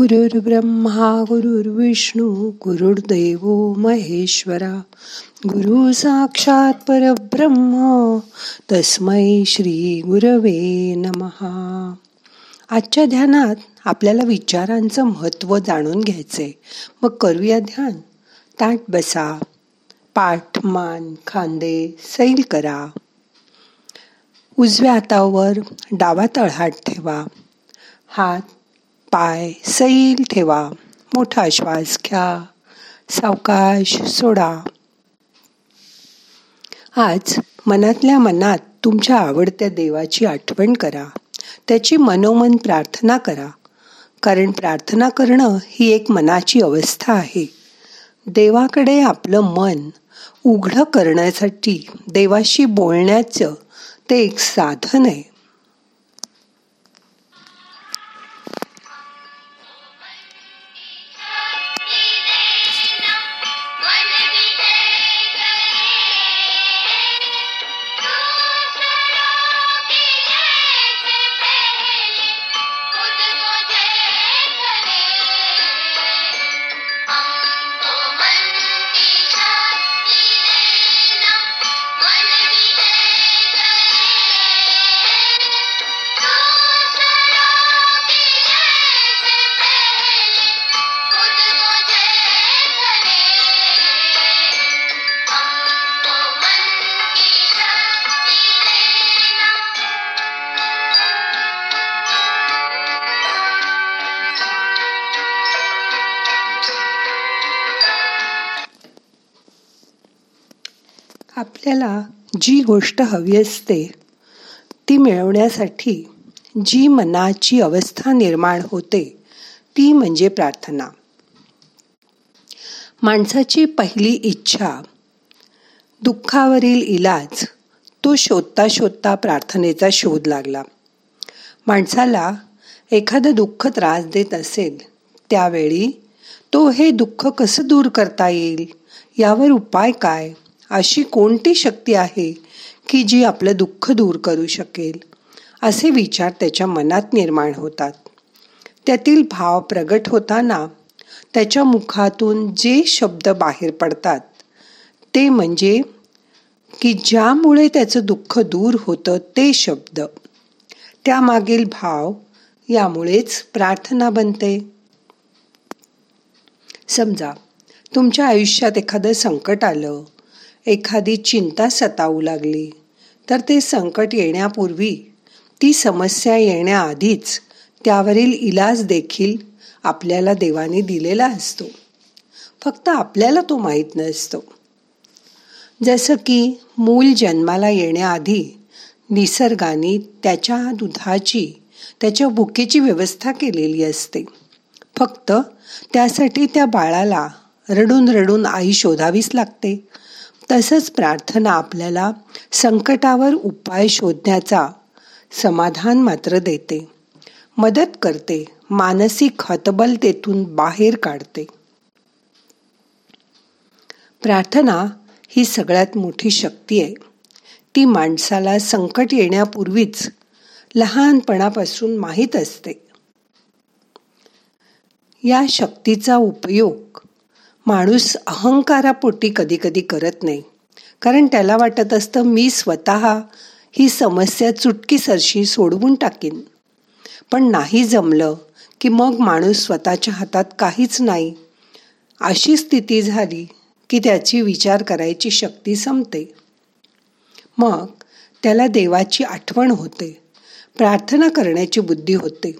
गुरुर्ब्रह्मा गुरुर्विष्णू गुरुर्देव महेश्वरा गुरु साक्षात परब्रह्म तस्मै श्री गुरवे नमहा आजच्या ध्यानात आपल्याला विचारांचं महत्त्व जाणून घ्यायचंय. मग करूया ध्यान. ताट बसा. पाठ मान खांदे सैल करा. उजव्या हातावर डावा तळहात ठेवा. हात पाय सैल ठेवा मोठा श्वास घ्या सावकाश सोडा. आज मनातल्या मनात तुमच्या आवडत्या देवाची आठवण करा त्याची मनोमन प्रार्थना करा कारण प्रार्थना करणं ही एक मनाची अवस्था आहे. देवाकडे आपलं मन उघडं करण्यासाठी देवाशी बोलण्याचं ते एक साधन आहे. आपल्याला जी गोष्ट हवी असते ती मिळवण्यासाठी जी मनाची अवस्था निर्माण होते ती म्हणजे प्रार्थना. माणसाची पहिली इच्छा दुःखावरील इलाज तो शोधता शोधता प्रार्थनेचा शोध लागला. माणसाला एखादं दुःख त्रास देत असेल त्यावेळी तो हे दुःख कसं दूर करता येईल? यावर उपाय काय? अशी कोणती शक्ती आहे की जी आपलं दुःख दूर करू शकेल? असे विचार त्याच्या मनात निर्माण होतात. त्यातील भाव प्रगट होताना त्याच्या मुखातून जे शब्द बाहेर पडतात ते म्हणजे की ज्यामुळे त्याचं दुःख दूर होतं ते शब्द. त्यामागील भाव यामुळेच प्रार्थना बनते. समजा तुमच्या आयुष्यात एखादं संकट आलं एखादी चिंता सतावू लागली तर ते संकट येण्यापूर्वी ती समस्या येण्याआधीच त्यावरील इलाज देखील आपल्याला देवाने दिलेला असतो. फक्त आपल्याला तो माहीत नसतो. जसं की मूल जन्माला येण्याआधी निसर्गाने त्याच्या दुधाची त्याच्या भुकेची व्यवस्था केलेली असते. फक्त त्यासाठी त्या बाळाला रडून रडून आई शोधावीच लागते. तसंच प्रार्थना आपल्याला संकटावर उपाय शोधण्याचा समाधान मात्र देते. मदत करते मानसिक हतबलतेतून बाहेर काढते. प्रार्थना ही सगळ्यात मोठी शक्ती आहे. ती माणसाला संकट येण्यापूर्वीच लहानपणापासून माहीत असते. या शक्तीचा उपयोग माणूस अहंकारापोटी कधी कधी करत नाही. कारण त्याला वाटत असतं मी स्वतः ही समस्या चुटकीसरशी सोडवून टाकीन. पण नाही जमलं की मग माणूस स्वतःच्या हातात काहीच नाही. अशी स्थिती झाली की त्याची विचार करायची शक्ती संपते. मग त्याला देवाची आठवण होते. प्रार्थना करण्याची बुद्धी होते.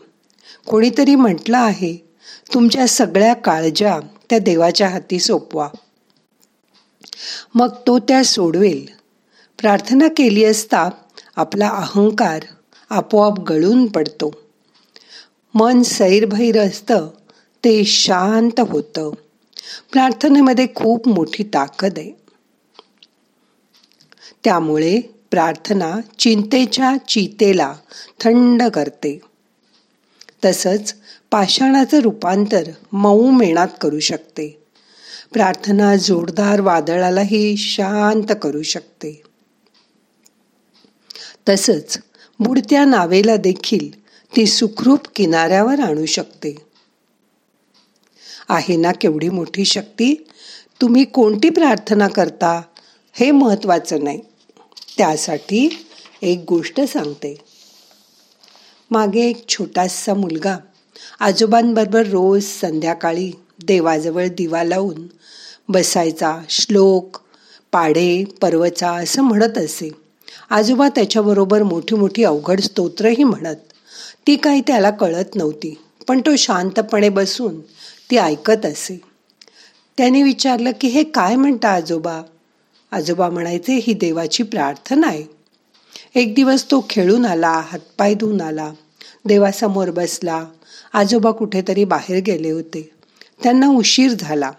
कोणीतरी म्हटलं आहे तुमच्या सगळ्या काळजा त्या देवाच्या हाती सोपवा. मग तो त्या सोडवेल. प्रार्थना केली असता आपला अहंकार आपोआप गळून पडतो. मन सैरभैर असतं ते शांत होतं. प्रार्थनेमध्ये खूप मोठी ताकद आहे. त्यामुळे प्रार्थना चिंतेच्या चितेला थंड करते. तसंच पाषाणाचं रूपांतर मऊ मेणात करू शकते. प्रार्थना जोरदार वादळालाही शांत करू शकते. तसंच बुडत्या नावेला देखील ती सुखरूप किनाऱ्यावर आणू शकते. आहे ना केवढी मोठी शक्ती? तुम्ही कोणती प्रार्थना करता हे महत्वाचं नाही. त्यासाठी एक गोष्ट सांगते. मागे एक छोटासा मुलगा आजोबांबरोबर रोज संध्याकाळी देवाजवळ दिवा लावून बसायचा श्लोक पाढे पर्वचा असं म्हणत असे. आजोबा त्याच्याबरोबर मोठी मोठी अवघड स्तोत्रही म्हणत. ती काही त्याला कळत नव्हती पण तो शांतपणे बसून ती ऐकत असे. त्याने विचारलं की हे काय म्हणता आजोबा? आजोबा म्हणायचे ही देवाची प्रार्थना आहे. एक दिवस तो खेळून आला हातपाय धुवून आला देवासमोर बसला आजोबा कुठेतरी बाहेर गेले होते. त्यांना उशीर झाला.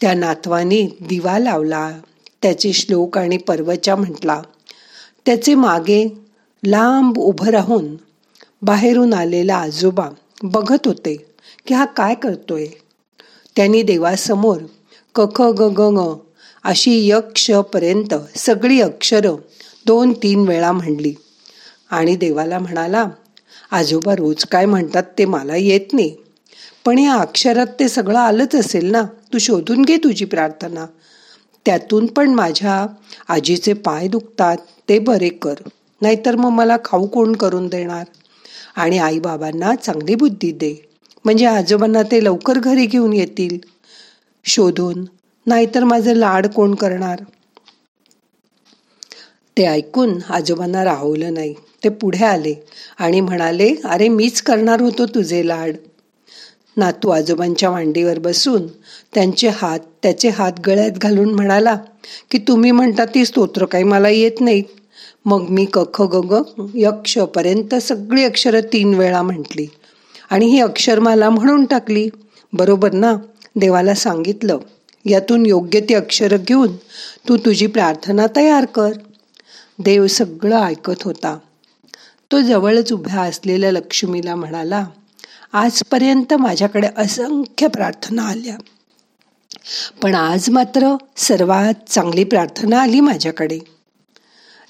त्या नातवाने दिवा लावला. त्याचे श्लोक आणि पर्वचा म्हटला त्याचे मागे लांब उभं राहून बाहेरून आलेला आजोबा बघत होते की हा काय करतोय. त्यांनी देवासमोर कख ग ग ग अशी यक्ष पर्यंत सगळी अक्षरं दोन तीन वेळा म्हणली. आणि देवाला म्हणाला आजोबा रोज काय म्हणतात ते मला येत नाही. पण या अक्षरात ते सगळं आलंच असेल ना तू शोधून घे तुझी प्रार्थना. त्यातून पण माझ्या आजीचे पाय दुखतात ते बरे कर. नाहीतर मग मला खाऊ कोण करून देणार? आणि आईबाबांना चांगली बुद्धी दे. म्हणजे आजोबांना ते लवकर घरी घेऊन येतील. शोधून. नाहीतर माझं लाड कोण करणार? ते ऐकून आजोबांना राहवलं नाही. ते पुढे आले आणि म्हणाले अरे मीच करणार होतो तुझे लाड. नातू आजोबांच्या मांडीवर बसून त्यांचे हात त्याचे हात गळ्यात घालून म्हणाला की तुम्ही म्हणता ती स्तोत्र काही मला येत नाहीत. मग मी कख ग यक्षपर्यंत सगळी अक्षरं तीन वेळा म्हटली आणि ही अक्षरमाला म्हणून टाकली. बरोबर ना? देवाला सांगितलं. यातून योग्य ती अक्षरं घेऊन तू तुझी प्रार्थना तयार कर. देव सगळं ऐकत होता. तो जवळच उभ्या असलेल्या लक्ष्मीला म्हणाला आजपर्यंत माझ्याकडे असंख्य प्रार्थना आल्या. पण आज मात्र सर्वात चांगली प्रार्थना आली माझ्याकडे.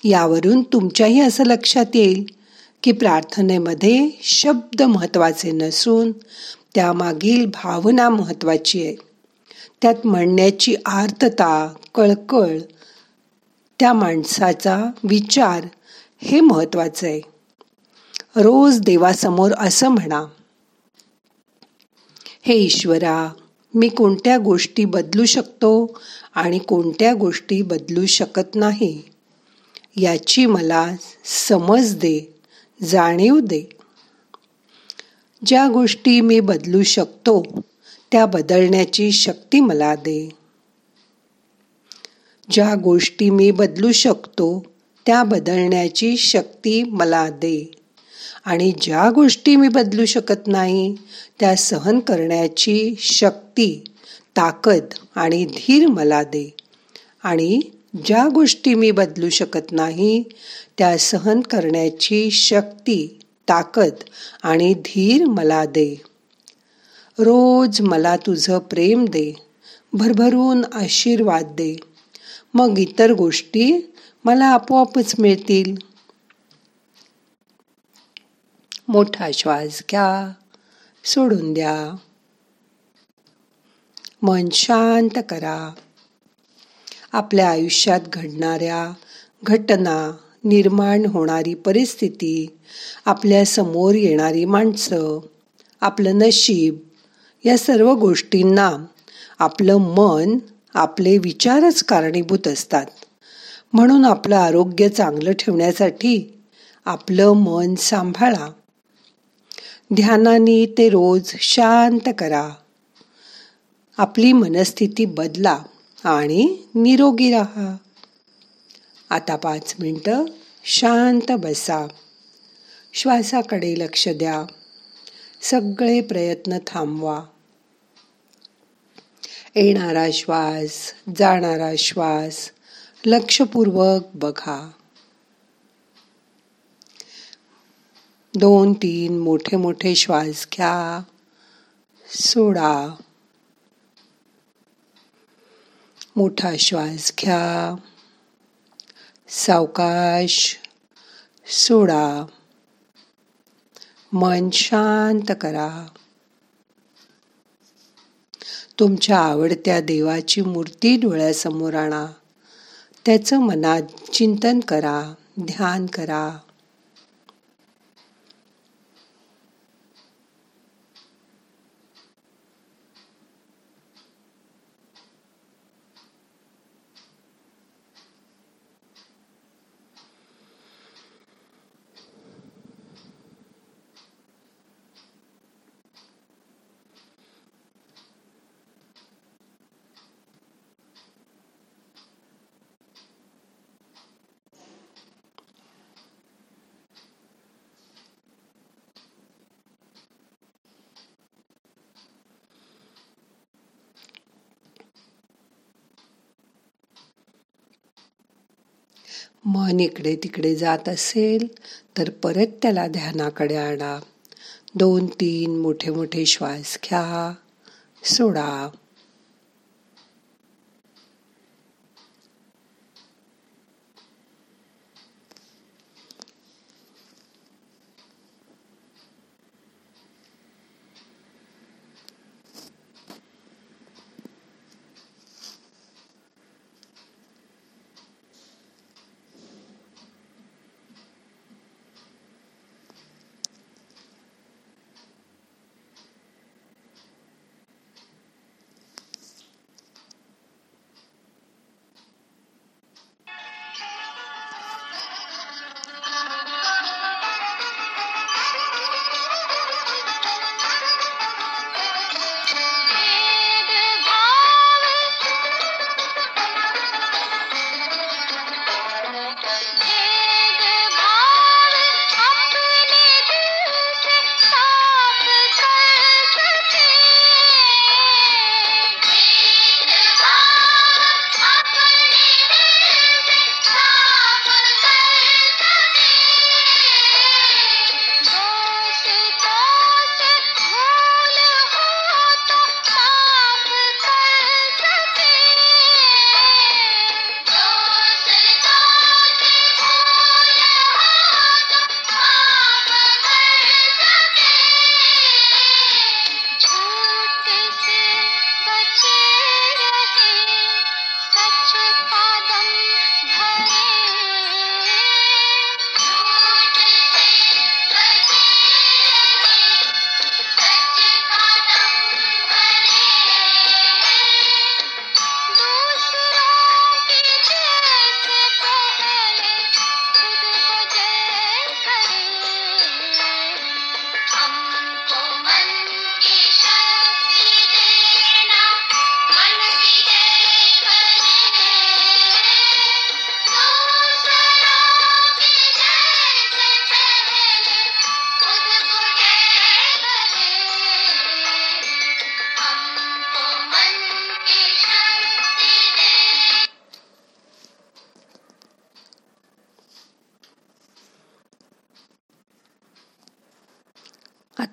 यावरून तुमच्याही असं लक्षात येईल की प्रार्थनेमध्ये शब्द महत्त्वाचे नसून त्यामागील भावना महत्वाची आहे. त्यात म्हणण्याची आर्तता कळकळ त्या माणसाचा विचार हे महत्वाचं आहे. रोज देवासमोर असं म्हणा हे ईश्वरा मी कोणत्या गोष्टी बदलू शकतो आणि कोणत्या गोष्टी बदलू शकत नाही? याची मला समज दे जाणीव दे. ज्या गोष्टी मी बदलू शकतो त्या बदलण्याची शक्ती मला दे. ज्या गोष्टी मी बदलू शकतो त्या बदलण्याची शक्ती मला दे. आणि ज्या गोष्टी मी बदलू शकत नाही त्या सहन करण्याची शक्ती ताकद आणि धीर मला दे. आणि ज्या गोष्टी मी बदलू शकत नाही त्या सहन करण्याची शक्ती ताकद आणि धीर मला दे. रोज मला तुझं प्रेम दे भरभरून आशीर्वाद दे. मग इतर गोष्टी मला आपोआपच मिळतील. मोठा श्वास घ्या सोडून द्या. मन शांत करा. आपल्या आयुष्यात घडणाऱ्या घटना निर्माण होणारी परिस्थिती आपल्यासमोर येणारी माणसं आपलं नशीब या सर्व गोष्टींना आपलं मन आपले विचारच कारणीभूत असतात. म्हणून आपलं आरोग्य चांगलं ठेवण्यासाठी आपलं मन सांभाळा. ध्यानाने ते रोज शांत करा. आपली मनस्थिती बदला आणि निरोगी राहा. आता पाच मिनटं शांत बसा. श्वासाकडे लक्ष द्या. सगळे प्रयत्न थांबवा. येणारा श्वास जाणारा श्वास लक्षपूर्वक बघा. दोन तीन मोठे मोठे श्वास घ्या. सोडा. मोठा श्वास घ्या. सावकाश. सोडा. मन शांत करा. तुमच्या आवडत्या देवाची मूर्ती डोळ्यासमोर आणा. त्याचं मनात चिंतन करा ध्यान करा. मन इकडे तिकडे जात असेल तर परत त्याला ध्यानाकडे आणा. दोन तीन मोठे मोठे श्वास घ्या. सोडा.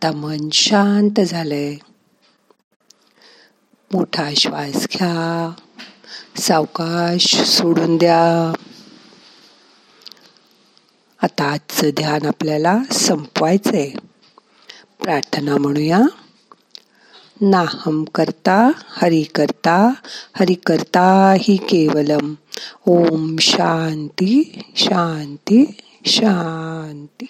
आता मन शांत झालंय. मोठा श्वास घ्या. सावकाश सोडून द्या. आता आजचं ध्यान आपल्याला संपवायचंय. प्रार्थना म्हणूया. नाहम करता हरि करता हरि करता ही केवलम. ओम शांती शांती शांती.